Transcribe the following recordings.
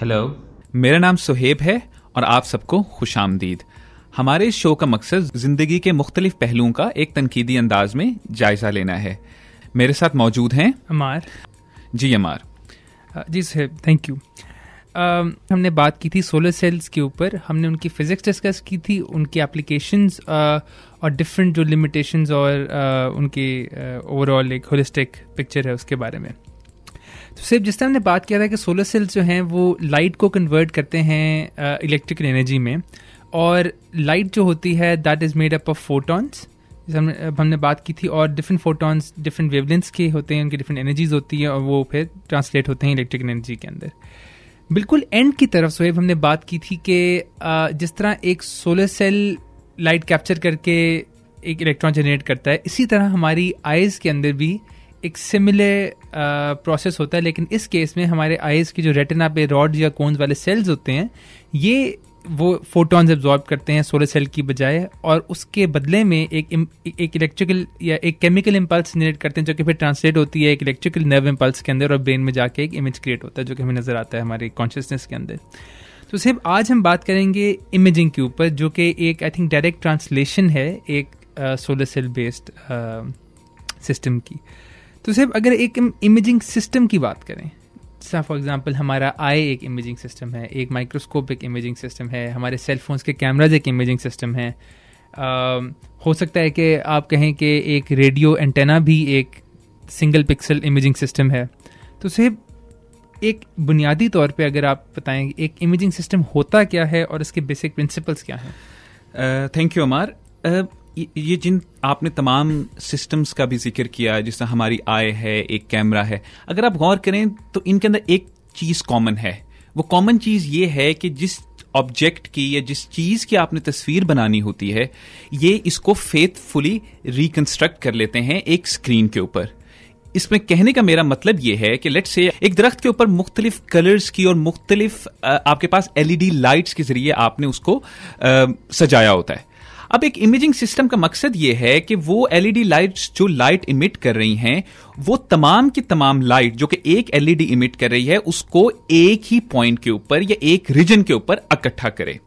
Hello मेरा नाम सुहेब है और आप सबको खुश आमदीद हमारे इस शो का मकसद ज़िंदगी के मुख्तलिफ़ पहलुओं का एक तनकीदी अंदाज में जायजा लेना है। मेरे साथ मौजूद हैं अमार। जी अमार। जी सुहेब थैंक यू हमने बात की थी सोलर सेल्स के ऊपर हमने उनकी फिजिक्स डिस्कस की थी उनकी एप्लीकेशंस और डिफरेंट जो लिमिटेशंस और उनके ओवरऑल एक होलिस्टिक पिक्चर है उसके बारे में। तो सिर्फ़ जिस तरह हमने बात किया था कि सोलर सेल्स जो हैं, वो लाइट को कन्वर्ट करते हैं इलेक्ट्रिकल एनर्जी में। और लाइट जो होती है that is made up of photons हमने हमने बात की थी, और डिफरेंट फोटॉन्स डिफरेंट वेवलेंस के होते हैं, उनकी डिफरेंट एनर्जीज होती हैं, और वो फिर ट्रांसलेट होते हैं इलेक्ट्रिकल एनर्जी के अंदर। बिल्कुल एंड की तरफ़ सोएब हमने बात की थी कि जिस तरह एक सोलर सेल लाइट कैप्चर करके एक इलेक्ट्रॉन जनरेट करता है, इसी तरह हमारी आइज़ के अंदर भी एक सिमिलर प्रोसेस होता है, लेकिन इस केस में हमारे आइज़ की जो रेटिना पे रॉड या कोन्स वाले सेल्स होते हैं, ये वो फोटॉन्स एब्जॉर्ब करते हैं सोलर सेल की बजाय, और उसके बदले में एक एक इलेक्ट्रिकल या एक केमिकल इम्पल्स जनरेट करते हैं, जो कि फिर ट्रांसलेट होती है एक इलेक्ट्रिकल नर्व इम्पल्स के अंदर और ब्रेन में जाके एक इमेज क्रिएट होता है, जो कि हमें नज़र आता है हमारे कॉन्शियसनेस के अंदर। तो सिर्फ़ आज हम बात करेंगे इमेजिंग के ऊपर, जो कि एक आई थिंक डायरेक्ट ट्रांसलेशन है एक सोलर सेल बेस्ड सिस्टम की। तो सिर्फ़ अगर एक इमेजिंग सिस्टम की बात करें जैसा फॉर एग्जांपल हमारा आई एक इमेजिंग सिस्टम है एक माइक्रोस्कोप एक इमेजिंग सिस्टम है हमारे सेल फोन्स के कैमराज एक इमेजिंग सिस्टम है। uh, हो सकता है कि आप कहें कि एक रेडियो एंटेना भी एक सिंगल पिक्सल इमेजिंग सिस्टम है। तो सिर्फ़ एक बुनियादी तौर पे अगर आप बताएँ एक इमेजिंग सिस्टम होता क्या है और इसके बेसिक प्रिंसिपल्स क्या हैं? थैंक यू अमार ये जिन आपने तमाम सिस्टम्स का भी ज़िक्र किया जिस हमारी आय है एक कैमरा है अगर आप गौर करें तो इनके अंदर एक चीज़ कॉमन है। वो कॉमन चीज़ ये है कि जिस ऑब्जेक्ट की या जिस चीज़ की आपने तस्वीर बनानी होती है ये इसको फेथफुली रिकंस्ट्रक्ट कर लेते हैं एक स्क्रीन के ऊपर। इसमें कहने का मेरा मतलब यह है कि लेट्स से एक दरख्त के ऊपर मुख्तलिफ़ कलर्स की और मुख्तलिफ़ आपके पास एलईडी लाइट्स के ज़रिए आपने उसको आ, सजाया होता है। अब एक इमेजिंग सिस्टम का मकसद ये है कि वो एलईडी लाइट्स जो लाइट इमिट कर रही हैं, वो तमाम की तमाम लाइट जो कि एक एलईडी इमिट कर रही है, उसको एक ही पॉइंट के ऊपर या एक रीजन के ऊपर इकट्ठा करे।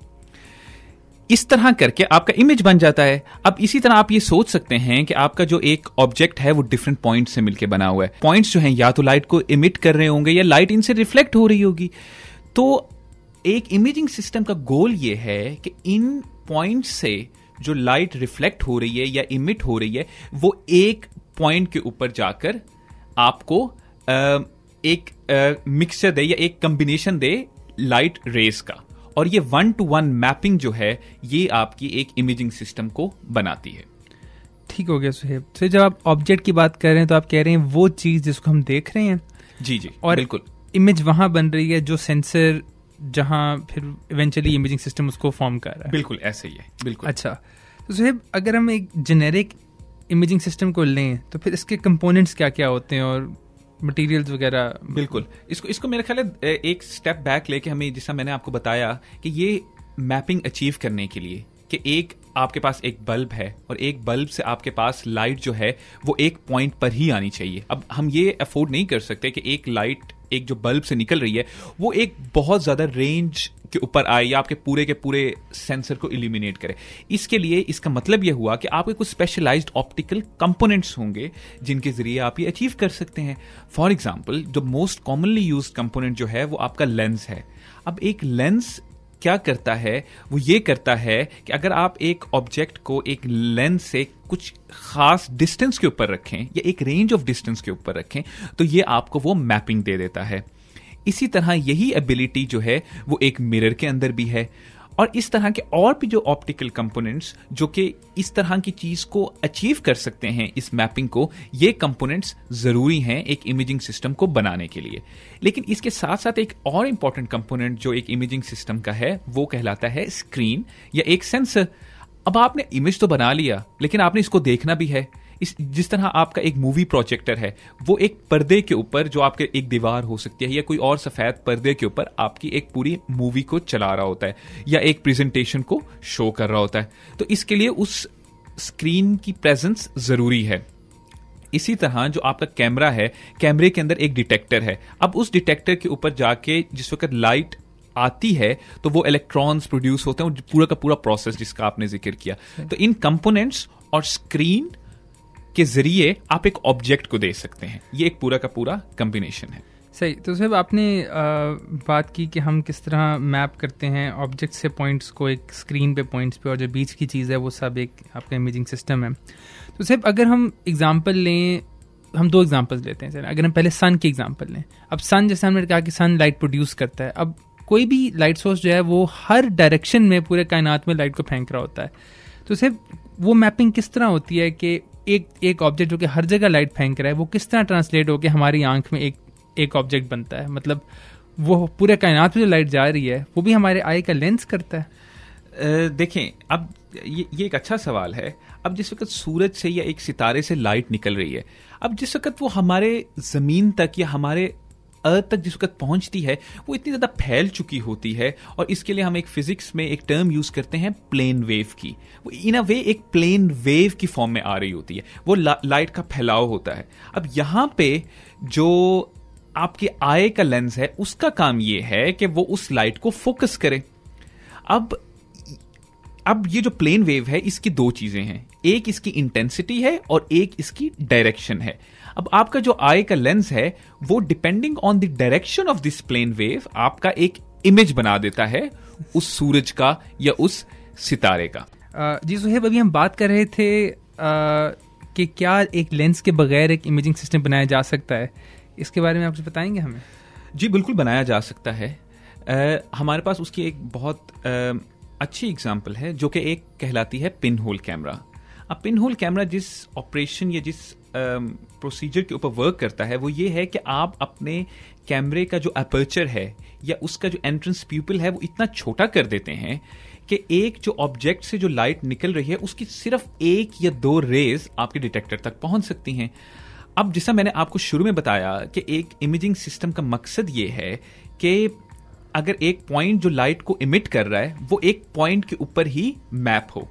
इस तरह करके आपका इमेज बन जाता है। अब इसी तरह आप ये सोच सकते हैं कि आपका जो एक ऑब्जेक्ट है, वो डिफरेंट पॉइंट से मिलकर बना हुआ है। पॉइंट्स जो हैं, या तो लाइट को इमिट कर रहे होंगे, या लाइट इनसे रिफ्लेक्ट हो रही होगी। तो एक इमेजिंग सिस्टम का गोल ये है कि इन पॉइंट से जो लाइट रिफ्लेक्ट हो रही है या इमिट हो रही है वो एक पॉइंट के ऊपर जाकर आपको एक मिक्सचर दे या एक कॉम्बिनेशन दे लाइट रेस का। और ये वन टू वन मैपिंग जो है ये आपकी एक इमेजिंग सिस्टम को बनाती है। ठीक हो गया सुहेब। तो जब आप ऑब्जेक्ट की बात कर रहे हैं तो आप कह रहे हैं वो चीज़ जिसको हम देख रहे हैं? जी जी और बिल्कुल। इमेज वहाँ बन रही है जो सेंसर जहाँ फिर इवेंचुअली इमेजिंग सिस्टम उसको फॉर्म कर रहा है। बिल्कुल ऐसे ही है बिल्कुल। अच्छा तो सुहेब अगर हम एक जेनेरिक इमेजिंग सिस्टम को लें तो फिर इसके कंपोनेंट्स क्या क्या होते हैं और मटेरियल्स वगैरह? बिल्कुल। इसको इसको मेरे ख्याल है एक स्टेप बैक लेके हमें जैसा मैंने आपको बताया कि ये मैपिंग अचीव करने के लिए कि एक आपके पास एक बल्ब है और एक बल्ब से आपके पास लाइट जो है, वो एक पॉइंट पर ही आनी चाहिए। अब हम ये अफोर्ड नहीं कर सकते कि एक लाइट एक जो बल्ब से निकल रही है, वो एक बहुत ज़्यादा रेंज के ऊपर आए या आपके पूरे के पूरे सेंसर को इल्यूमिनेट करे। इसके लिए इसका मतलब यह हुआ कि आपके कुछ स्पेशलाइज्ड ऑप्टिकल कंपोनेंट्स होंगे जिनके ज़रिए आप ये अचीव कर सकते हैं। फॉर एग्ज़ाम्पल जो मोस्ट कॉमनली यूज़ कंपोनेंट जो है, वो आपका लेंस है। अब एक लेंस क्या करता है, वो ये करता है कि अगर आप एक ऑब्जेक्ट को एक लेंस से कुछ खास डिस्टेंस के ऊपर रखें या एक रेंज ऑफ़ डिस्टेंस के ऊपर रखें तो ये आपको वो मैपिंग दे देता है। इसी तरह यही एबिलिटी जो है, वो एक मिरर के अंदर भी है। और इस तरह के और भी जो ऑप्टिकल कंपोनेंट्स जो कि इस तरह की चीज़ को अचीव कर सकते हैं इस मैपिंग को, ये कंपोनेंट्स ज़रूरी हैं एक इमेजिंग सिस्टम को बनाने के लिए। लेकिन इसके साथ साथ एक और इंपॉर्टेंट कंपोनेंट जो एक इमेजिंग सिस्टम का है, वो कहलाता है स्क्रीन या एक सेंसर अब आपने इमेज तो बना लिया, लेकिन आपने इसको देखना भी है। इस, जिस तरह आपका एक मूवी प्रोजेक्टर है, वो एक पर्दे के ऊपर जो आपके एक दीवार हो सकती है या कोई और सफ़ेद पर्दे के ऊपर आपकी एक पूरी मूवी को चला रहा होता है या एक प्रेजेंटेशन को शो कर रहा होता है। तो इसके लिए उस स्क्रीन की प्रेजेंस ज़रूरी है। इसी तरह जो आपका कैमरा है कैमरे के अंदर एक डिटेक्टर है। अब उस डिटेक्टर के ऊपर जाके जिस वक्त लाइट आती है तो वो इलेक्ट्रॉन्स प्रोड्यूस होते हैं पूरा का पूरा प्रोसेस जिसका आपने ज़िक्र किया। तो इन कंपोनेंट्स और स्क्रीन के ज़रिए आप एक ऑब्जेक्ट को दे सकते हैं। ये एक पूरा का पूरा कम्बिनेशन है। सही तो साहब आपने बात की कि हम किस तरह मैप करते हैं ऑब्जेक्ट से पॉइंट्स को एक स्क्रीन पे पॉइंट्स पे और जो बीच की चीज़ है वो सब एक आपका इमेजिंग सिस्टम है। तो साहब अगर हम एग्जांपल लें, हम दो एग्जांपल्स लेते हैं सर। अगर हम पहले सन की एग्जांपल लें। अब सन जैसे हमने कहा कि सन लाइट प्रोड्यूस करता है, अब कोई भी लाइट सोर्स जो है वो हर डायरेक्शन में पूरे कायनात में लाइट को फेंक रहा होता है। तो सिर्फ़ वो मैपिंग किस तरह होती है कि एक एक ऑब्जेक्ट जो कि हर जगह लाइट फेंक रहा है, वो किस तरह ट्रांसलेट होकर हमारी आँख में एक एक ऑब्जेक्ट बनता है? मतलब वो पूरे कायनात में जो लाइट जा रही है, वो भी हमारे आई का लेंस करता है? देखें, अब ये ये एक अच्छा सवाल है। अब जिस वक्त सूरज से या एक सितारे से लाइट निकल रही है, अब जिस वक्त वो हमारे ज़मीन तक या हमारे अर्थ तक जिस वक्त पहुँचती है वो इतनी ज़्यादा फैल चुकी होती है और इसके लिए हम एक फिजिक्स में एक टर्म यूज़ करते हैं प्लेन वेव की। वो इन अ वे एक प्लेन वेव की फॉर्म में आ रही होती है। वो ला, लाइट का फैलाव होता है। अब यहाँ पे जो आपके आय का लेंस है उसका काम ये है कि वो उस लाइट को फोकस करे। अब अब ये जो प्लेन वेव है इसकी दो चीज़ें हैं। एक इसकी इंटेंसिटी है और एक इसकी डायरेक्शन है। अब आपका जो आई का लेंस है वो depending on the direction of this plane wave आपका एक इमेज बना देता है उस सूरज का या उस सितारे का। जी सुहेब अभी हम बात कर रहे थे कि क्या एक लेंस के बगैर एक इमेजिंग सिस्टम बनाया जा सकता है। इसके बारे में आप कुछ बताएँगे हमें? जी बिल्कुल बनाया जा सकता है। आ, हमारे पास उसकी एक बहुत आ, अच्छी एग्ज़ाम्पल है जो कि एक कहलाती है पिन होल कैमरा अब पिन होल कैमरा जिस ऑपरेशन या जिस प्रोसीजर के ऊपर वर्क करता है, वो ये है कि आप अपने कैमरे का जो अपर्चर है या उसका जो एंट्रेंस प्यूपल है, वो इतना छोटा कर देते हैं कि एक जो ऑब्जेक्ट से जो लाइट निकल रही है, उसकी सिर्फ़ एक या दो रेज आपके डिटेक्टर तक पहुँच सकती हैं। अब जैसा मैंने आपको शुरू में बताया कि एक इमेजिंग सिस्टम का मकसद ये है कि अगर एक पॉइंट जो लाइट को इमिट कर रहा है, वो एक पॉइंट के ऊपर ही मैप हो।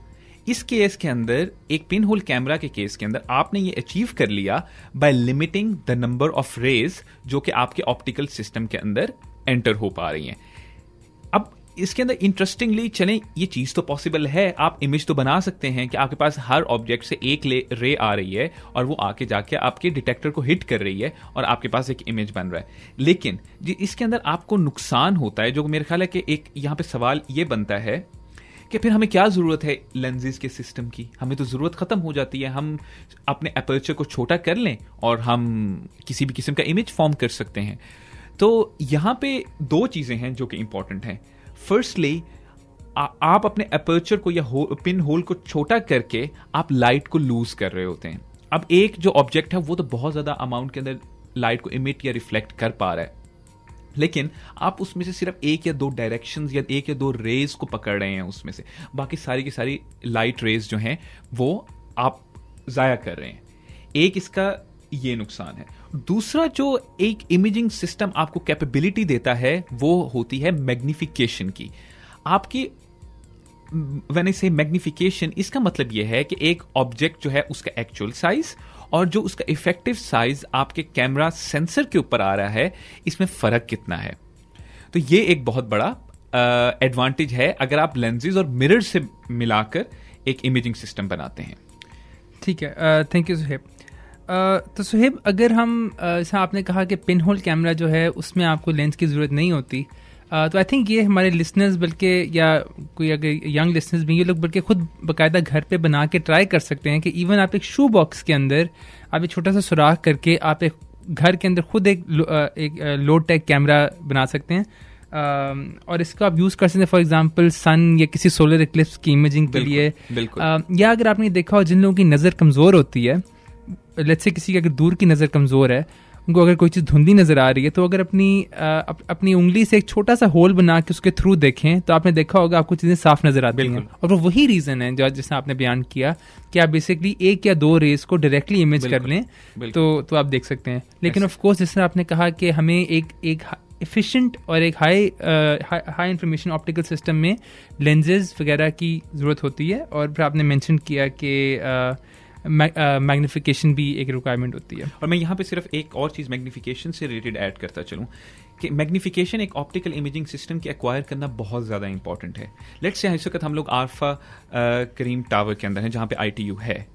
इस केस के अंदर, एक पिन होल कैमरा के केस के अंदर आपने ये अचीव कर लिया by limiting the number of rays जो कि आपके ऑप्टिकल सिस्टम के अंदर एंटर हो पा रही हैं। अब इसके अंदर इंटरेस्टिंगली चलें, ये चीज़ तो पॉसिबल है। आप इमेज तो बना सकते हैं कि आपके पास हर ऑब्जेक्ट से एक ले रे आ रही है और वो आके जाके आपके डिटेक्टर को हिट कर रही है और आपके पास एक इमेज बन रहा है। लेकिन, जी, इसके अंदर आपको नुकसान होता है, जो मेरे ख्याल है कि एक यहाँ पे सवाल ये बनता है कि फिर हमें क्या ज़रूरत है लेंजेज के सिस्टम की? हमें तो ज़रूरत ख़त्म हो जाती है। हम अपने अपर्चर को छोटा कर लें और हम किसी भी किस्म का इमेज फॉर्म कर सकते हैं। तो यहाँ पे दो चीज़ें हैं जो कि इंपॉर्टेंट हैं। फर्स्टली आप अपने अपर्चर को या हो, पिन होल को छोटा करके आप लाइट को लूज कर रहे होते हैं। अब एक जो ऑब्जेक्ट है वो तो बहुत ज़्यादा अमाउंट के अंदर लाइट को इमिट या रिफ्लेक्ट कर पा रहा है। लेकिन आप उसमें से सिर्फ़ एक या दो डायरेक्शन या एक या दो रेज को पकड़ रहे हैं उसमें से। बाकी सारी की सारी लाइट रेज जो हैं, वो आप ज़ाया कर रहे हैं। एक इसका ये नुकसान है। दूसरा जो एक इमेजिंग सिस्टम आपको कैपेबिलिटी देता है, वो होती है मैग्निफिकेशन की। आपकी वेन से मैग्निफिकेशन इसका मतलब यह है कि एक ऑब्जेक्ट जो है उसका एक्चुअल साइज़ और जो उसका इफ़ेक्टिव साइज़ आपके कैमरा सेंसर के ऊपर आ रहा है इसमें फ़र्क कितना है? तो ये एक बहुत बड़ा एडवांटेज uh, है अगर आप लेंजेज और मिरर से मिलाकर एक इमेजिंग सिस्टम बनाते हैं। ठीक है थैंक यू सुहेब तो सुहेब अगर हम जैसा आपने कहा कि पिन होल कैमरा जो है उसमें आपको लेंस की ज़रूरत नहीं होती तो आई थिंक ये हमारे लिसनर्स बल्कि या कोई अगर यंग लिसनर्स भी ये लोग बल्कि खुद बाकायदा घर पे बना के ट्राई कर सकते हैं कि इवन आप एक शू बॉक्स के अंदर आप एक छोटा सा सुराख करके आप एक घर के अंदर खुद एक एक लोड टैक कैमरा बना सकते हैं। और इसका आप यूज़ कर सकते हैं फॉर एग्जांपल सन या किसी सोलर इक्लिप्स की इमेजिंग के लिए। या अगर आपने देखा हो जिन लोगों की नज़र कमज़ोर होती है लेट्स से किसी की अगर दूर की नज़र कमज़ोर है उनको अगर कोई चीज़ धुंधी नज़र आ रही है तो अगर अपनी अप, अपनी उंगली से एक छोटा सा होल बना के उसके थ्रू देखें तो आपने देखा होगा आपको चीज़ें साफ़ नज़र आती हैं। और वो वही रीज़न है जो जिसने आपने बयान किया कि आप बेसिकली एक या दो रेस को डायरेक्टली इमेज कर लें तो तो आप देख सकते हैं। लेकिन ऑफ़ कोर्स जिस तरह आपने कहा कि हमें एक एक एफिशिएंट और एक high high information optical system में लेंजेज वगैरह की ज़रूरत होती है और फिर आपने मेंशन किया कि मैग्निफिकेशन भी एक रिक्वायरमेंट होती है। और मैं यहाँ पे सिर्फ़ एक और चीज़ मैग्निफिकेशन से रिलेटेड ऐड करता चलूँ कि मैग्निफिकेशन एक ऑप्टिकल इमेजिंग सिस्टम की एक्वायर करना बहुत ज़्यादा इंपॉर्टेंट है। लेट्स से इस वक्त हम लोग आरफा करीम टावर के अंदर हैं, जहाँ पे आईटीयू है।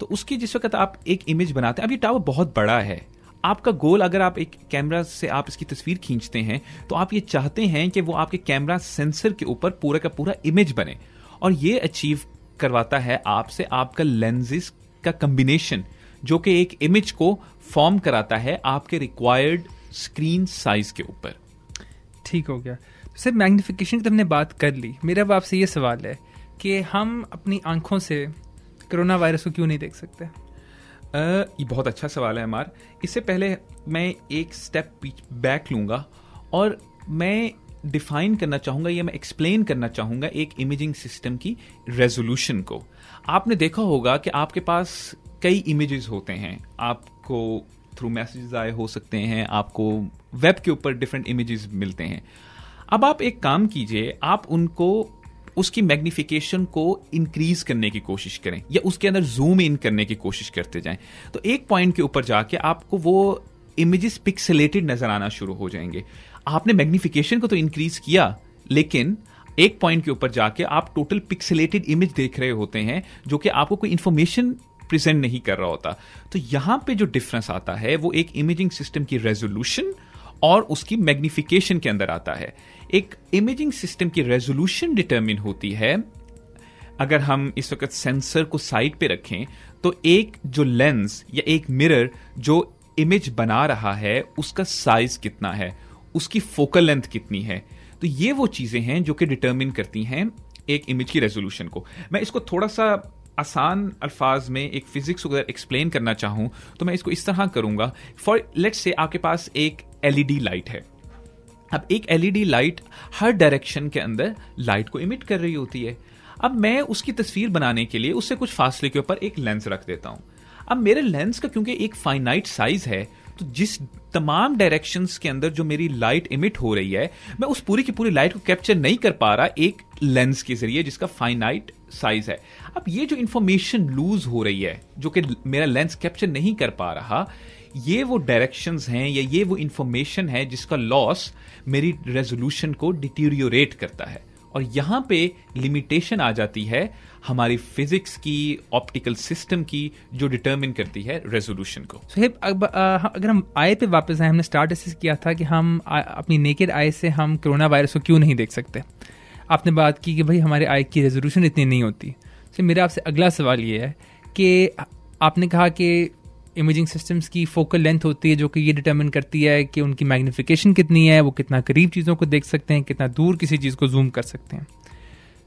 तो उसकी जिस वक्त आप एक इमेज बनाते हैं, अब ये टावर बहुत बड़ा है। आपका गोल अगर आप एक कैमरा से आप इसकी तस्वीर खींचते हैं तो आप ये चाहते हैं कि वो आपके कैमरा सेंसर के ऊपर पूरा का पूरा इमेज बने। और ये अचीव करवाता है आपसे आपका लेंजेस का कम्बिनेशन जो कि एक इमेज को फॉर्म कराता है आपके रिक्वायर्ड स्क्रीन साइज़ के ऊपर। ठीक हो गया। सर मैग्निफिकेशन की तो हमने बात कर ली। मेरा अब आपसे ये सवाल है कि हम अपनी आँखों से कोरोना वायरस को क्यों नहीं देख सकते? आ, ये बहुत अच्छा सवाल है हमार इससे पहले मैं एक स्टेप बैक लूँगा और मैं डिफाइन करना चाहूँगा या मैं एक्सप्लेन करना चाहूँगा एक इमेजिंग सिस्टम की रेजोल्यूशन को। आपने देखा होगा कि आपके पास कई इमेजेस होते हैं। आपको थ्रू मैसेजेस आए हो सकते हैं, आपको वेब के ऊपर डिफरेंट इमेजेस मिलते हैं। अब आप एक काम कीजिए, आप उनको, उसकी मैग्निफिकेशन को इंक्रीज करने की कोशिश करें या उसके अंदर जूम इन करने की कोशिश करते जाएँ। तो एक पॉइंट के ऊपर जाके आपको वो इमेजेस पिक्सलेटेड नज़र आना शुरू हो जाएँगे। आपने मैग्निफिकेशन को तो इंक्रीज किया, लेकिन एक पॉइंट के ऊपर जाके आप टोटल पिक्सलेटेड इमेज देख रहे होते हैं, जो कि आपको कोई इंफॉर्मेशन प्रेजेंट नहीं कर रहा होता। तो यहाँ पे जो डिफरेंस आता है, वो एक इमेजिंग सिस्टम की रेजोल्यूशन और उसकी मैग्निफिकेशन के अंदर आता है। एक इमेजिंग सिस्टम की रेजोल्यूशन डिटर्मिन होती है, अगर हम इस वक्त सेंसर को साइड पे रखें तो एक जो लेंस या एक मिरर जो इमेज बना रहा है, उसका साइज़ कितना है? उसकी फोकल लेंथ कितनी है? तो ये वो चीज़ें हैं जो कि डिटर्मिन करती हैं एक इमेज की रेजोल्यूशन को। मैं इसको थोड़ा सा आसान अल्फाज में एक फिजिक्स अगर एक्सप्लेन करना चाहूँ तो मैं इसको इस तरह करूँगा। फॉर लेट्स से आपके पास एक एलईडी लाइट है। अब एक एलईडी लाइट हर डायरेक्शन के अंदर लाइट को इमिट कर रही होती है। अब मैं उसकी तस्वीर बनाने के लिए उससे कुछ फासले के ऊपर एक लेंस रख देता हूँ। अब मेरे लेंस का, क्योंकि एक फाइनाइट साइज़ है तो जिस तमाम डायरेक्शंस के अंदर जो मेरी लाइट इमिट हो रही है, मैं उस पूरी की पूरी लाइट को कैप्चर नहीं कर पा रहा एक लेंस के ज़रिए जिसका फाइनाइट साइज़ है। अब ये जो इंफॉर्मेशन लूज हो रही है, जो कि मेरा लेंस कैप्चर नहीं कर पा रहा, ये वो डायरेक्शन हैं या ये वो इंफॉर्मेशन है जिसका लॉस मेरी रेजोल्यूशन को डिटीरियोरेट करता है। और यहाँ पे लिमिटेशन आ जाती है हमारी फिजिक्स की ऑप्टिकल सिस्टम की जो डिटर्मिन करती है रेजोल्यूशन को। सुहेब अगर हम आए पे वापस आए, हमने स्टार्ट ऐसे किया था कि हम अपनी नेकेड आई से हम कोरोना वायरस को क्यों नहीं देख सकते? आपने बात की कि भाई हमारे आई की रेजोल्यूशन इतनी नहीं होती। तो मेरा आपसे अगला सवाल ये है कि आपने कहा कि इमेजिंग सिस्टम्स की फोकल लेंथ होती है, जो कि ये डिटर्मिन करती है कि उनकी मैग्निफिकेशन कितनी है, वो कितना करीब चीज़ों को देख सकते हैं, कितना दूर किसी चीज़ को जूम कर सकते हैं।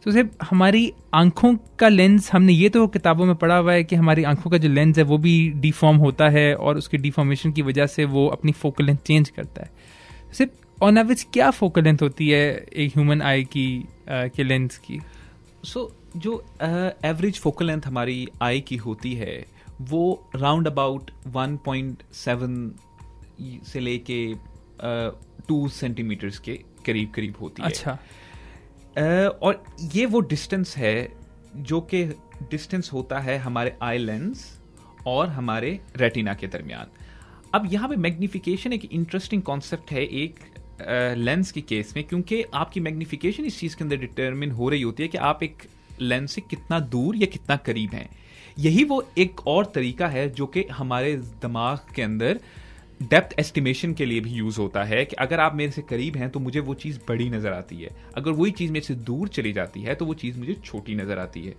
तो सिर्फ़ हमारी आँखों का लेंस हमने ये तो किताबों में पढ़ा हुआ है कि हमारी आँखों का जो लेंस है वो भी डिफॉर्म होता है और उसकी डिफॉर्मेशन की वजह से वो अपनी फोकल लेंथ चेंज करता है। सिर्फ़ ऑन एवरेज क्या फोकल लेंथ होती है एक ह्यूमन आई की आ, के लेंस की? सो so, जो एवरेज फोकल लेंथ हमारी आई की होती है वो राउंड अबाउट 1.7 से लेके टू सेंटीमीटर्स के करीब करीब होती अच्छा. है। अच्छा। और ये वो डिस्टेंस है जो कि डिस्टेंस होता है हमारे आई लेंस और हमारे रेटिना के दरमियान। अब यहाँ पे मैग्नीफिकेशन एक इंटरेस्टिंग कॉन्सेप्ट है एक लेंस के केस में, क्योंकि आपकी मैग्नीफिकेशन इस चीज़ के अंदर डिटर्मिन हो रही होती है कि आप एक लेंस से कितना दूर या कितना करीब हैं। यही वो एक और तरीका है जो कि हमारे दिमाग के अंदर डेप्थ एस्टिमेशन के लिए भी यूज़ होता है कि अगर आप मेरे से करीब हैं तो मुझे वो चीज़ बड़ी नज़र आती है। अगर वही चीज़ मेरे से दूर चली जाती है तो वो चीज़ मुझे छोटी नज़र आती है।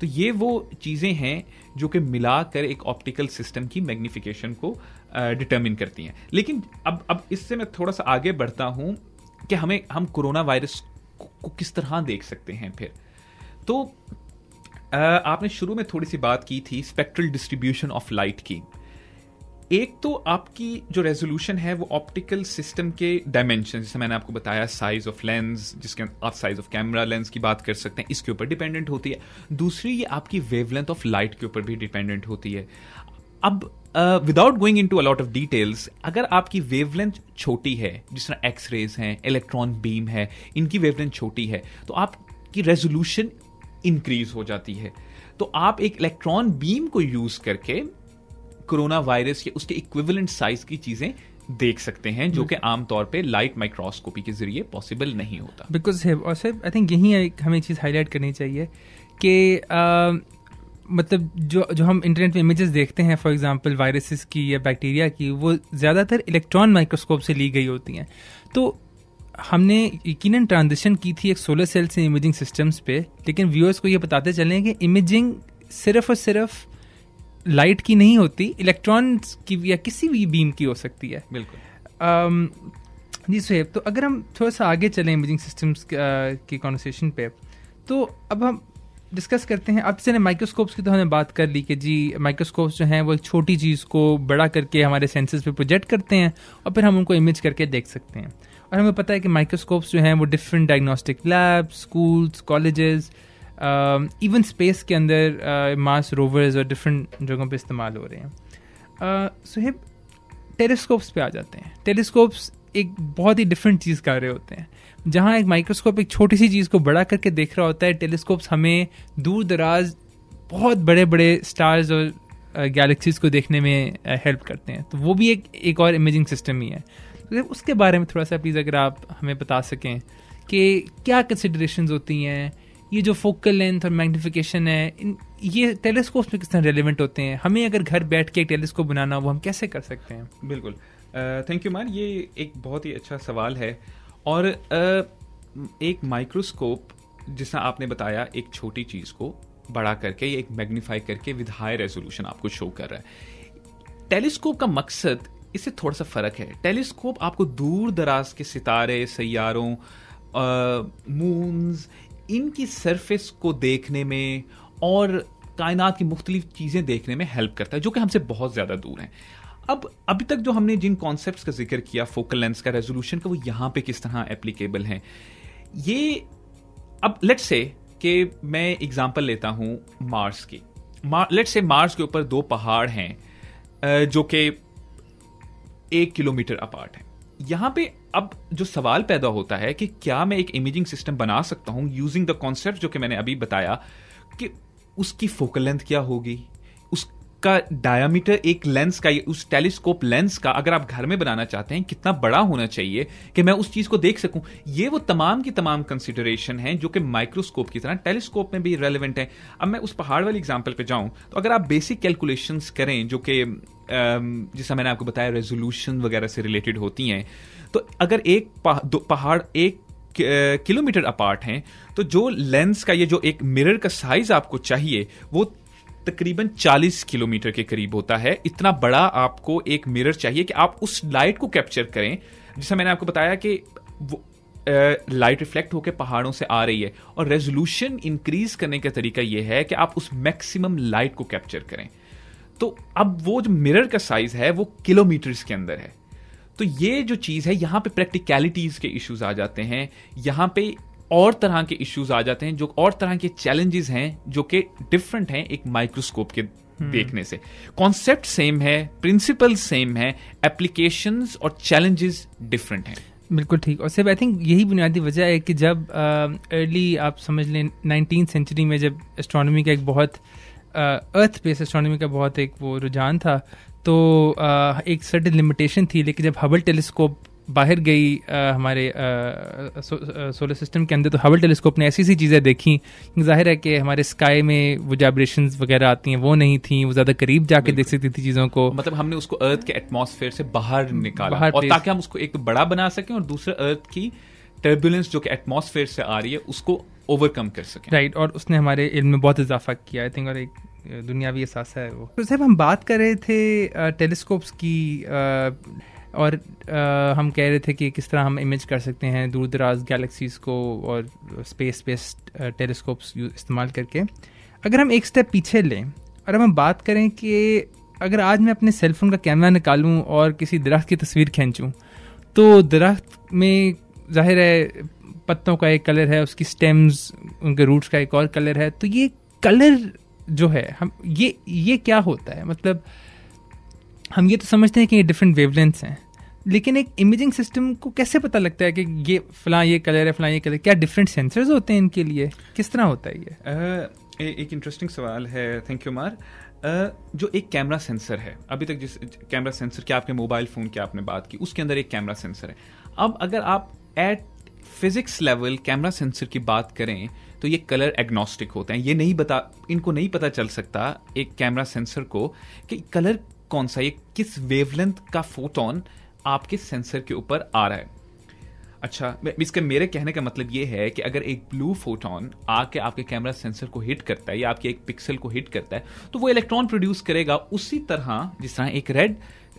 तो ये वो चीज़ें हैं जो कि मिलाकर एक ऑप्टिकल सिस्टम की मैग्निफिकेशन को डिटर्मिन करती हैं। लेकिन अब अब इससे मैं थोड़ा सा आगे बढ़ता हूँ कि हमें, हम कोरोना वायरस को किस तरह देख सकते हैं फिर। तो आपने शुरू में थोड़ी सी बात की थी स्पेक्ट्रल डिस्ट्रीब्यूशन ऑफ़ लाइट की एक तो आपकी जो रेजोल्यूशन है वो ऑप्टिकल सिस्टम के डायमेंशन जैसे मैंने आपको बताया साइज़ ऑफ़ लेंस जिसके आप साइज़ ऑफ़ कैमरा लेंस की बात कर सकते हैं, इसके ऊपर डिपेंडेंट होती है। दूसरी, ये आपकी वेवलेंथ ऑफ़ लाइट के ऊपर भी डिपेंडेंट होती है। अब without going in to a lot of details अगर आपकी वेवलेंथ छोटी है, जिस तरह एक्स रेज हैं इलेक्ट्रॉन बीम है, इनकी वेवलेंथ छोटी है तो आपकी रेजोल्यूशन इंक्रीज हो जाती है। तो आप एक इलेक्ट्रॉन बीम को यूज़ करके कोरोना वायरस के उसके इक्विवेलेंट साइज़ की चीज़ें देख सकते हैं जो कि आमतौर पे लाइट माइक्रोस्कोपी के ज़रिए पॉसिबल नहीं होता। बिकॉज़ और सर आई थिंक यही एक हमें चीज़ हाईलाइट करनी चाहिए कि मतलब जो जो हम इंटरनेट में इमेजेस देखते हैं फॉर एग्जांपल वायरसेस की या बैक्टीरिया की वो ज़्यादातर इलेक्ट्रॉन माइक्रोस्कोप से ली गई होती हैं। तो हमने यकीन ट्रांजिशन की थी एक सोलर सेल से इमेजिंग सिस्टम्स पे लेकिन व्यूअर्स को ये बताते चलें कि इमेजिंग सिर्फ़ और सिर्फ़ लाइट की नहीं होती इलेक्ट्रॉन्स की या किसी भी बीम की हो सकती है। बिल्कुल। जी सुहेब तो अगर हम थोड़ा सा आगे चलें इमेजिंग सिस्टम्स की कॉन्वर्सेशन पे तो अब हम डिस्कस करते हैं अब जैसे माइक्रोस्कोप्स की तो हमने बात कर ली कि जी माइक्रोस्कोप्स जो हैं वो एक छोटी चीज़ को बड़ा करके हमारे सेंसेस पे प्रोजेक्ट करते हैं और फिर हम उनको इमेज करके देख सकते हैं। और हमें पता है कि माइक्रोस्कोप्स जो हैं वो different diagnostic labs schools colleges even space के अंदर मास uh, रोवर्स और डिफरेंट जगहों पे इस्तेमाल हो रहे हैं। सुहेब uh, टेलीस्कोप्स पे आ जाते हैं। टेलीस्कोप्स एक बहुत ही डिफरेंट चीज़ कर रहे होते हैं। जहाँ एक माइक्रोस्कोप एक छोटी सी चीज़ को बड़ा करके देख रहा होता है टेलीस्कोप्स हमें दूर दराज बहुत बड़े बड़े स्टार्स और गैलेक्सीज uh, को देखने में हेल्प करते हैं। तो वो भी एक एक और इमेजिंग सिस्टम ही है। तो उसके बारे में थोड़ा सा प्लीज़ अगर आप हमें बता सकें कि क्या कंसिडरेशन होती हैं ये जो फोकल लेंथ और मैग्निफिकेशन है इन ये टेलीस्कोप में किस तरह रेलिवेंट होते हैं? हमें अगर घर बैठ के एक टेलीस्कोप बनाना हो वो हम कैसे कर सकते हैं? बिल्कुल। थैंक यू मान ये एक बहुत ही अच्छा सवाल है। और uh, एक माइक्रोस्कोप जिसना आपने बताया एक छोटी चीज़ को बड़ा करके एक मैग्नीफाई करके विद हाई रेजोल्यूशन आपको शो कर रहा है। टेलीस्कोप का मकसद इससे थोड़ा सा फ़र्क है। टेलीस्कोप आपको दूर दराज के सितारे सैारों मून्स इनकी सरफेस को देखने में और कायनात की मुख्तलिफ़ चीज़ें देखने में हेल्प करता है, जो कि हमसे बहुत ज़्यादा दूर हैं। अब, अभी तक जो हमने जिन कॉन्सेप्ट्स का ज़िक्र किया फोकल लेंस का रेजोल्यूशन का, वो यहाँ पे किस तरह एप्लीकेबल है? ये, अब लेट्स से कि मैं एग्जांपल लेता हूँ मार्स की। लेट्स से मार्स के ऊपर दो पहाड़ हैं जो कि एक किलोमीटर अपार्ट है। यहाँ पे अब जो सवाल पैदा होता है कि क्या मैं एक इमेजिंग सिस्टम बना सकता हूँ यूजिंग द कॉन्सेप्ट जो कि मैंने अभी बताया कि उसकी फोकल लेंथ क्या होगी? उसका डायामीटर एक लेंस का, उस टेलीस्कोप लेंस का अगर आप घर में बनाना चाहते हैं, कितना बड़ा होना चाहिए कि मैं उस चीज़ को देख सकूँ? ये वो तमाम की तमाम कंसिडरेशन है जो कि माइक्रोस्कोप की तरह टेलीस्कोप में भी रेलिवेंट है। अब मैं उस पहाड़ वाली एग्ज़ाम्पल पे जाऊँ तो अगर आप बेसिक कैलकुलेशन करें जो कि जिसका मैंने आपको बताया रेजोल्यूशन वगैरह से रिलेटेड होती हैं। तो अगर एक पहाड़ एक किलोमीटर अपार्ट हैं तो जो लेंस का ये जो एक मिरर का साइज़ आपको चाहिए, वो तकरीबन 40 किलोमीटर के करीब होता है। इतना बड़ा आपको एक मिरर चाहिए कि आप उस लाइट को कैप्चर करें। जिससे मैंने आपको बताया कि वो लाइट रिफ्लेक्ट होकर पहाड़ों से आ रही है। और रेजोल्यूशन इंक्रीज करने का तरीका यह है कि आप उस मैक्सिमम लाइट को कैप्चर करें। तो अब वो जो मिरर का साइज़ है वो किलोमीटर्स के अंदर है। तो ये जो चीज़ है यहाँ पे प्रैक्टिकलिटीज के इश्यूज़ आ जाते हैं। यहाँ पे और तरह के इश्यूज़ आ जाते हैं जो और तरह के चैलेंजेस हैं जो कि डिफरेंट हैं एक माइक्रोस्कोप के हम्म। देखने से। कॉन्सेप्ट सेम है प्रिंसिपल सेम है एप्लीकेशन और चैलेंजेस डिफरेंट हैं। बिल्कुल ठीक। और सिर्फ़ आई थिंक यही बुनियादी वजह है कि जब अर्ली आप समझ लें नाइनटीन सेंचुरी में जब एस्ट्रोनॉमी का एक बहुत अर्थ बेस एस्ट्रोनॉमी का बहुत एक वो रुझान था तो आ, एक सर्टन लिमिटेशन थी लेकिन जब हबल टेलीस्कोप बाहर गई आ, हमारे सोलर सिस्टम के अंदर तो हबल टेलीस्कोप ने ऐसी सी चीज़ें देखी ज़ाहिर है कि हमारे स्काई में वो जाइब्रेशन वगैरह आती हैं वो नहीं थी वो ज़्यादा करीब जाके देख सकती थी चीज़ों को। मतलब हमने उसको अर्थ के एटमोसफेयर से बाहर निकाला बाहर और ताकि हम उसको एक तो बड़ा बना सकें और दूसरा अर्थ की टर्बुलेंस जो कि एटमोसफेयर से आ रही है उसको ओवरकम कर सकें। राइट right, और उसने हमारे इल्म में बहुत इजाफा किया आई थिंक और एक दुनियावी एहसास है वो। तो साहब हम बात कर रहे थे टेलीस्कोप्स की और हम कह रहे थे कि किस तरह हम इमेज कर सकते हैं दूर दराज गैलेक्सीज को और स्पेस बेस्ड टेलीस्कोप्स इस्तेमाल करके। अगर हम एक स्टेप पीछे लें और हम बात करें कि अगर आज मैं अपने सेलफोन का कैमरा निकालूं और किसी दरख्त की तस्वीर खींचूं तो दरख्त में ज़ाहिर है पत्तों का एक कलर है, उसकी स्टेम्स उनके रूट्स का एक और कलर है तो ये कलर जो है, हम, ये ये क्या होता है? मतलब हम ये तो समझते हैं कि ये डिफरेंट वेवलेंथ्स हैं, लेकिन एक इमेजिंग सिस्टम को कैसे पता लगता है कि ये फला ये कलर है, फला ये कलर क्या डिफरेंट सेंसर्स होते हैं इनके लिए? किस तरह होता है ये? एक इंटरेस्टिंग सवाल है थैंक यू मार जो एक कैमरा सेंसर है, अभी तक जिस कैमरा सेंसर की आपके मोबाइल फ़ोन की आपने बात की, उसके अंदर एक कैमरा सेंसर है। अब अगर आप at physics level camera sensor की बात करें तो ये कलर एग्नोस्टिक होते हैं। ये नहीं बता, इनको नहीं पता चल सकता एक कैमरा सेंसर को कि कलर कौन सा, ये किस वेवलेंथ का फोटोन आपके सेंसर के ऊपर आ रहा है। अच्छा इसका मेरे कहने का मतलब ये है कि अगर एक ब्लू फोटोन आके आपके कैमरा सेंसर को हिट करता है, या आपके एक पिक्सल को हिट करता है तो वो इलेक्ट्रॉन प्रोड्यूस करेगा उसी तरह, जिस तरह एक रेड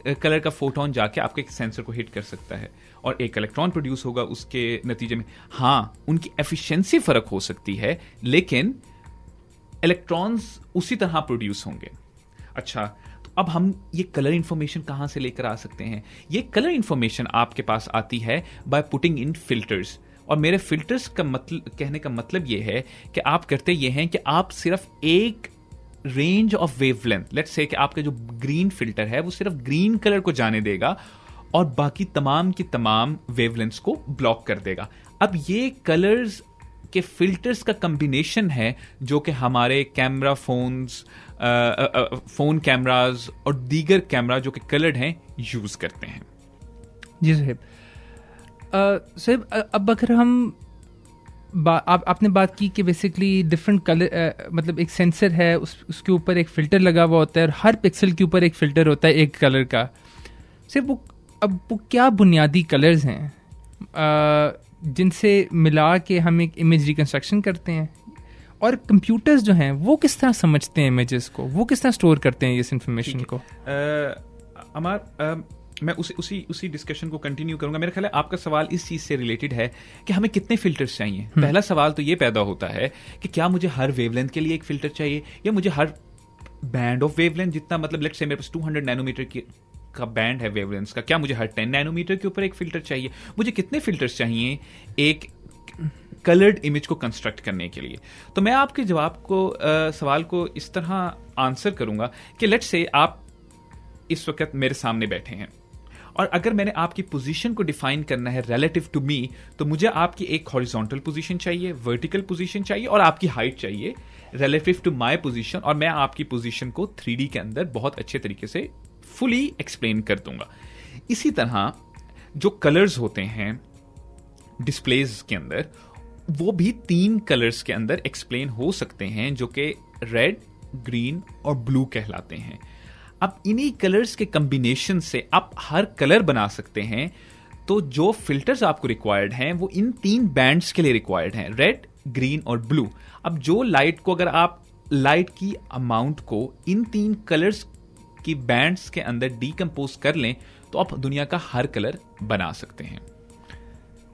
कलर का फोटोन जाके आपके सेंसर को हिट कर सकता है और एक इलेक्ट्रॉन प्रोड्यूस होगा उसके नतीजे में। हाँ उनकी एफिशिएंसी फ़र्क हो सकती है, लेकिन इलेक्ट्रॉन्स उसी तरह प्रोड्यूस होंगे। अच्छा तो अब हम ये कलर इंफॉर्मेशन कहाँ से लेकर आ सकते हैं? ये कलर इंफॉर्मेशन आपके पास आती है बाय पुटिंग इन फिल्टर्स और मेरे फिल्टर्स का मतलब कहने का मतलब ये है कि आप करते ये हैं कि आप सिर्फ़ एक range of wavelength let's say कि आपका जो ग्रीन फ़िल्टर है, वो सिर्फ़ ग्रीन कलर को जाने देगा और बाकी तमाम की तमाम वेवलेंथ्स को ब्लॉक कर देगा। अब ये कलर्स के फिल्टर्स का कम्बिनेशन है जो कि हमारे कैमरा फोन्स फ़ोन कैमराज और दीगर कैमरा जो कि कलर्ड हैं यूज़ करते हैं। जी साहब। साहब अब अगर हम आप आपने बात की कि बेसिकली डिफरेंट कलर मतलब एक सेंसर है उस उसके ऊपर एक फ़िल्टर लगा हुआ होता है और हर पिक्सल के ऊपर एक फ़िल्टर होता है एक कलर का। सिर्फ़ वो अब वो क्या बुनियादी कलर्स हैं? जिनसे मिला के हम एक इमेज रिकन्स्ट्रक्शन करते हैं। और कंप्यूटर्स जो हैं वो किस तरह समझते हैं इमेजेस को? वो किस तरह स्टोर करते हैं इस इंफॉर्मेशन को? अमार मैं उसी उसी उसी डिस्कशन को कंटिन्यू करूँगा। मेरा ख्याल है आपका सवाल इस चीज़ से रिलेटेड है कि हमें कितने फिल्टर्स चाहिए। हम्म। पहला सवाल तो ये पैदा होता है कि क्या मुझे हर वेवलेंथ के लिए एक फ़िल्टर चाहिए या मुझे हर बैंड ऑफ़ वेवलेंथ जितना मतलब लेट से मेरे पास 200 नैनोमीटर की का बैंड है वेवलेंस का क्या मुझे हर 10 नैनोमीटर के ऊपर एक फ़िल्टर चाहिए? मुझे कितने फिल्टर्स चाहिए एक कलर्ड इमेज को कंस्ट्रक्ट करने के लिए? तो मैं आपके जवाब को आ, सवाल को इस तरह आंसर करूँगा कि लेट से आप इस वक्त मेरे सामने बैठे हैं। और अगर मैंने आपकी पोजीशन को डिफाइन करना है रिलेटिव टू मी तो मुझे आपकी एक हॉरिजॉन्टल पोजीशन चाहिए वर्टिकल पोजीशन चाहिए और आपकी हाइट चाहिए रिलेटिव टू माय पोजीशन और मैं आपकी पोजीशन को थ्री के अंदर बहुत अच्छे तरीके से फुली एक्सप्लेन कर दूँगा। इसी तरह, जो कलर्स होते हैं डिस्प्लेज के अंदर, वो भी तीन कलर्स के अंदर एक्सप्लेन हो सकते हैं, जो कि रेड ग्रीन और ब्लू कहलाते हैं। अब इन्हीं कलर्स के कॉम्बिनेशन से आप हर कलर बना सकते हैं। तो जो फिल्टर्स आपको रिक्वायर्ड हैं, वो इन तीन बैंड्स के लिए रिक्वायर्ड हैं रेड ग्रीन और ब्लू अब जो लाइट को अगर आप लाइट की अमाउंट को इन तीन कलर्स की बैंड्स के अंदर डीकम्पोज कर लें तो आप दुनिया का हर कलर बना सकते हैं।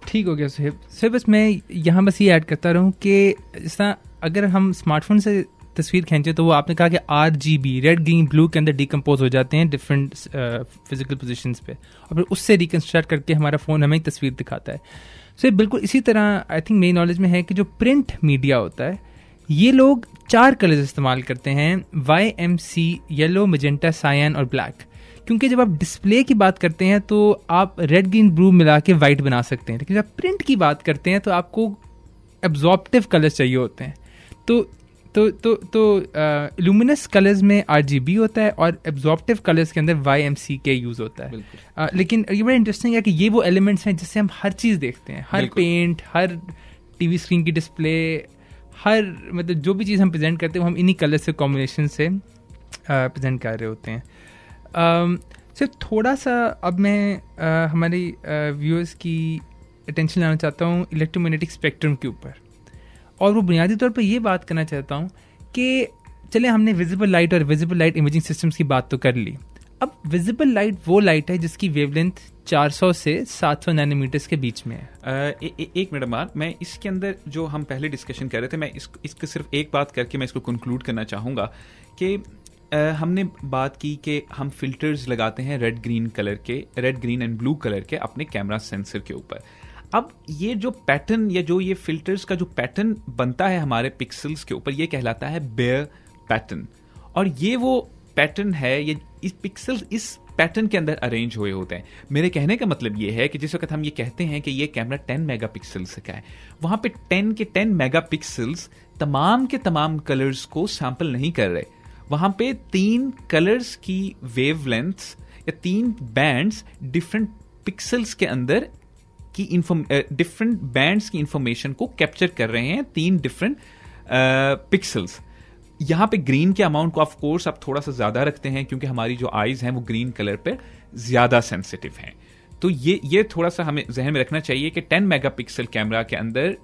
ठीक हो गया साहब सर बस मैं यहाँ बस ये ऐड करता रहूँ कि जिस तरह अगर हम स्मार्टफ़ोन से तस्वीर खींचे तो वो आपने कहा कि R G B red green blue के अंदर डिकम्पोज हो जाते हैं डिफरेंट फ़िज़िकल पोजिशन पे। और फिर उससे रिकन्स्ट्रक्ट करके हमारा फ़ोन हमें तस्वीर दिखाता है। सो so, बिल्कुल इसी तरह आई थिंक मेरी नॉलेज में है कि जो प्रिंट मीडिया होता है ये लोग चार कलर्स इस्तेमाल करते हैं Y M C yellow magenta cyan और ब्लैक क्योंकि जब आप डिस्प्ले की बात करते हैं तो आप रेड ग्रीन ब्लू मिला के वाइट बना सकते हैं। लेकिन जब प्रिंट की बात करते हैं तो आपको एब्जॉर्प्टिव कलर्स चाहिए होते हैं। तो तो तो तो लुमिनस कलर्स में आर जी बी होता है और एब्जॉर्प्टिव कलर्स के अंदर वाई एम सी के यूज़ होता है। uh, लेकिन ये बड़ा इंटरेस्टिंग है कि ये वो एलिमेंट्स हैं जिससे हम हर चीज़ देखते हैं। हर पेंट हर टीवी स्क्रीन की डिस्प्ले हर मतलब जो भी चीज़ हम प्रेजेंट करते हैं वो हम इन्हीं कलर से कॉम्बिनेशन से प्रेजेंट कर रहे होते हैं। सिर्फ़ थोड़ा सा अब मैं आ, हमारी व्यूअर्स की अटेंशन लाना चाहता हूँ इलेक्ट्रोमैग्नेटिक स्पेक्ट्रम के ऊपर। और वो बुनियादी तौर पर ये बात करना चाहता हूँ कि चले हमने विजिबल लाइट और विजिबल लाइट इमेजिंग सिस्टम्स की बात तो कर ली। अब विजिबल लाइट वो लाइट है जिसकी वेवलेंथ 400 से 700 नैनोमीटर्स के बीच में है। ए, ए, एक मिनट बाद मैं इसके अंदर जो हम पहले डिस्कशन कर रहे थे मैं इस, इसको सिर्फ़ एक बात करके मैं इसको कंक्लूड करना चाहूँगा कि हमने बात की कि हम फिल्टर्स लगाते हैं रेड ग्रीन कलर के red green and blue colour के अपने कैमरा सेंसर के ऊपर। अब ये जो पैटर्न या जो ये फिल्टर्स का जो पैटर्न बनता है हमारे पिक्सल्स के ऊपर, ये कहलाता है बेयर पैटर्न और ये वो पैटर्न है, ये इस पिक्सल इस पैटर्न के अंदर अरेंज हुए होते हैं। मेरे कहने का मतलब ये है कि जिस वक्त हम ये कहते हैं कि ये कैमरा 10 मेगापिक्सल्स का है, वहाँ पे 10 के 10 मेगापिक्सल्स तमाम के तमाम कलर्स को सैंपल नहीं कर रहे। वहाँ पे तीन कलर्स की वेव लेंथ्स या तीन बैंड्स डिफरेंट पिक्सल्स के अंदर की डिफरेंट बैंड्स की इंफॉर्मेशन को कैप्चर कर रहे हैं तीन डिफरेंट पिक्सल्स यहाँ पे ग्रीन के अमाउंट को ऑफ़ कोर्स आप थोड़ा सा ज़्यादा रखते हैं क्योंकि हमारी जो आईज हैं वो ग्रीन कलर पे ज़्यादा सेंसिटिव हैं। तो ये ये थोड़ा सा हमें जहन में रखना चाहिए कि 10 मेगापिक्सल कैमरा के अंदर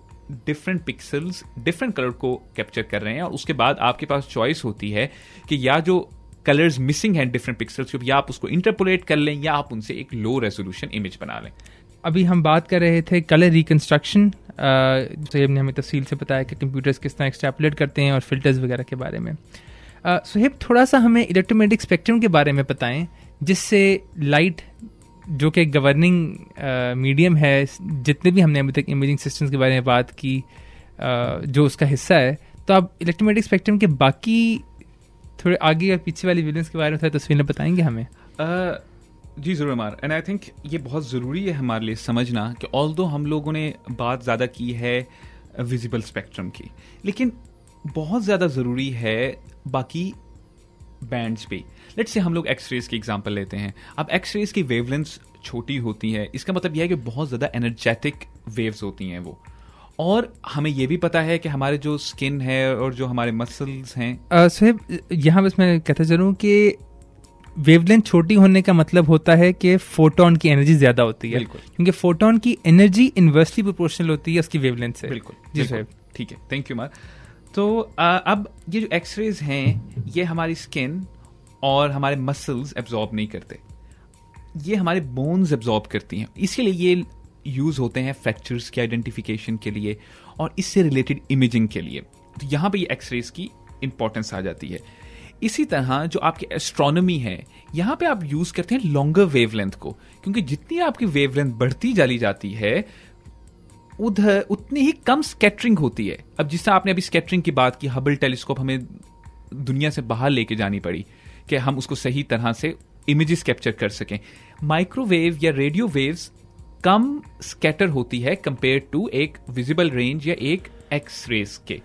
डिफरेंट पिक्सल्स डिफरेंट कलर को कैप्चर कर रहे हैं और उसके बाद आपके पास चॉइस होती है कि या जो कलर्स मिसिंग हैं डिफरेंट पिक्सल्स या आप उसको इंटरपोलेट कर लें या आप उनसे एक लो रेजोल्यूशन इमेज बना लें। अभी हम बात कर रहे थे कलर रिकन्स्ट्रक्शन सुहेब ने हमें तफसील से बताया कि कंप्यूटर्स किस तरह एक्सट्रैपुलेट करते हैं और फिल्टर्स वगैरह के बारे में। सुहेब, थोड़ा सा हमें इलेक्ट्रोमेटिक स्पेक्ट्रम के बारे में बताएँ, जिससे लाइट जो कि गवर्निंग मीडियम है, जितने भी हमने अभी तक इमेजिंग सिस्टम्स के बारे में बात की जो उसका हिस्सा है तो आप इलेक्ट्रोमेटिक स्पेक्ट्रम के बाकी थोड़े आगे और पीछे वाली विलियंस के बारे में थोड़ी तस्वीरें बताएँगे हमें? जी ज़रूर मार एंड आई थिंक ये बहुत ज़रूरी है हमारे लिए समझना कि ऑल दो हम लोगों ने बात ज़्यादा की है विजिबल स्पेक्ट्रम की लेकिन बहुत ज़्यादा ज़रूरी है बाकी बैंड्स पे लेट्स से हम लोग एक्स रेज की एग्जांपल लेते हैं। अब एक्स रेज की वेवलेंथ छोटी होती है। इसका मतलब यह है कि बहुत ज़्यादा एनर्जेटिक वेव्स होती हैं वो। और हमें यह भी पता है कि हमारे जो स्किन है और जो हमारे मसल्स हैं। uh, यहाँ बस मैं कहता चलूँ कि वेवलेंथ छोटी होने का मतलब होता है कि फोटोन की एनर्जी ज़्यादा होती है। क्योंकि फोटोन की एनर्जी इन्वर्सली प्रोपोर्शनल होती है उसकी वेवलेंथ से। बिल्कुल जी सर ठीक है थैंक यू मार तो आ, अब ये जो एक्सरेज हैं ये हमारी स्किन और हमारे मसल्स एब्जॉर्ब नहीं करते। ये हमारे बोन्स एब्जॉर्ब करती हैं। इसीलिए ये यूज़ होते हैं फ्रैक्चर्स के आइडेंटिफिकेशन के लिए और इससे रिलेटेड इमेजिंग के लिए। तो यहाँ पे ये एक्सरेज की इंपॉर्टेंस आ जाती है। इसी तरह जो आपकी एस्ट्रोनॉमी है, यहाँ पे आप यूज़ करते हैं लॉन्गर वेवलेंथ को, क्योंकि जितनी आपकी वेवलेंथ बढ़ती चली जाती है, उधर उतनी ही कम स्केटरिंग होती है। अब जिस आपने अभी स्कैटरिंग की बात की हबल टेलीस्कोप हमें दुनिया से बाहर लेके जानी पड़ी कि हम उसको सही तरह से इमेजेस कैप्चर कर सकें। माइक्रोवेव या रेडियो वेव्स कम स्कैटर होती है कंपेयर टू एक विजिबल रेंज या एक एक्स रेस के।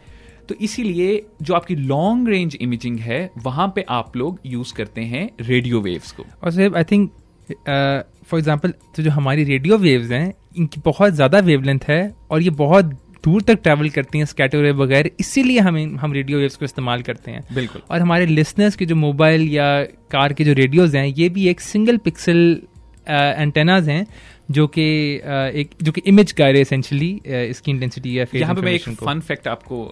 तो इसीलिए जो आपकी लॉन्ग रेंज इमेजिंग है वहाँ पे आप लोग यूज़ करते हैं रेडियो वेव्स को। और sir I think for example तो जो हमारी रेडियो वेव्स हैं इनकी बहुत ज़्यादा वेवलेंथ है और ये बहुत दूर तक ट्रैवल करती हैं स्कैटर वेव वगैरह इसीलिए हम हम रेडियो वेव्स को इस्तेमाल करते हैं। बिल्कुल। और हमारे लिसनर्स के जो मोबाइल या कार के जो रेडियोज हैं ये भी एक सिंगल पिक्सल एंटेनाज हैं जो कि एक जो कि इमेज का रहे एसेंशली इसकी इंटेंसिटी या फिर यहाँ पे मैं एक फन फैक्ट आपको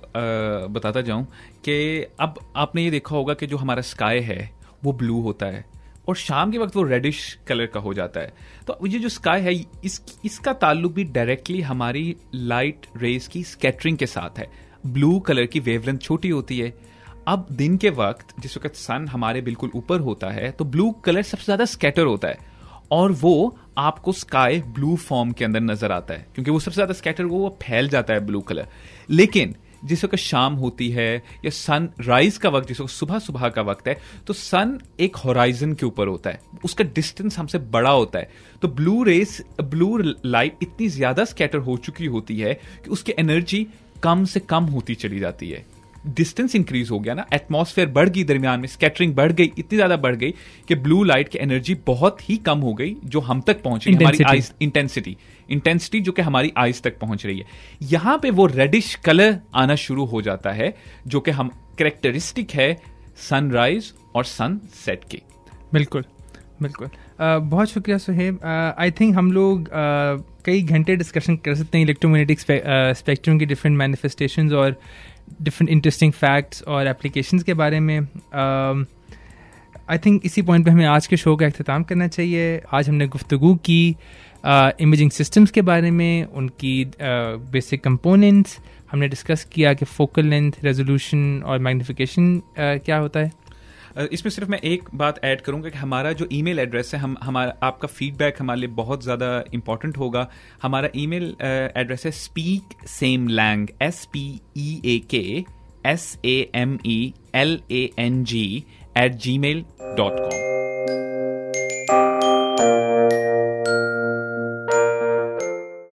बताता जाऊँ कि अब आपने ये देखा होगा कि जो हमारा स्काई है वो ब्लू होता है और शाम के वक्त वो रेडिश कलर का हो जाता है। तो ये जो स्काई है इस इसका ताल्लुक भी डायरेक्टली हमारी लाइट रेज की स्कैटरिंग के साथ है। ब्लू कलर की वेवलेंथ छोटी होती है। अब दिन के वक्त जिस वक्त सन हमारे बिल्कुल ऊपर होता है तो ब्लू कलर सबसे ज़्यादा स्कैटर होता है। और वो आपको स्काई ब्लू फॉर्म के अंदर नज़र आता है, क्योंकि वो सबसे ज़्यादा स्कैटर वो फैल जाता है ब्लू कलर लेकिन जिस वक्त शाम होती है या सन राइज का वक्त, जिस वक्त सुबह सुबह का वक्त है तो सन एक होराइजन के ऊपर होता है। उसका डिस्टेंस हमसे बड़ा होता है। तो ब्लू रेस ब्लू लाइट इतनी ज़्यादा स्कैटर हो चुकी होती है कि उसकी एनर्जी कम से कम होती चली जाती है। डिस्टेंस इंक्रीज हो गया ना एटमॉस्फेयर बढ़ गई दरमियान में स्कैटरिंग बढ़ गई इतनी ज़्यादा बढ़ गई कि ब्लू लाइट की एनर्जी बहुत ही कम हो गई जो हम तक पहुँच रही हमारी आइस इंटेंसिटी इंटेंसिटी जो कि हमारी आइस तक पहुँच रही है। यहाँ पे वो रेडिश कलर आना शुरू हो जाता है जो कि हम करेक्टरिस्टिक है सनराइज और सन सेट के। बिल्कुल बिल्कुल। uh, बहुत शुक्रिया सुहेब। आई uh, थिंक हम लोग uh, कई घंटे डिस्कशन कर सकते हैं इलेक्ट्रोमैग्नेटिक स्पेक्ट्रम की डिफरेंट मैनिफेस्टेशंस और डिफरेंट इंटरेस्टिंग फैक्ट्स और एप्लीकेशंस के बारे में आई um, थिंक इसी पॉइंट पे हमें आज के शो का अख्ताम करना चाहिए। आज हमने गुफ्तु की इमेजिंग uh, सिस्टम्स के बारे में उनकी बेसिक uh, कंपोनेंट्स हमने डिस्कस किया कि फोकल लेंथ रेजोल्यूशन और मैग्नीफिकेशन uh, क्या होता है। इसमें सिर्फ़ मैं एक बात ऐड करूँगा कि हमारा जो ईमेल एड्रेस है, हम, हमारा, आपका फीडबैक हमारे लिए बहुत ज़्यादा इंपॉर्टेंट होगा। हमारा ईमेल एड्रेस है speak same lang S P E A K S A M E L A N G at Gmail dot com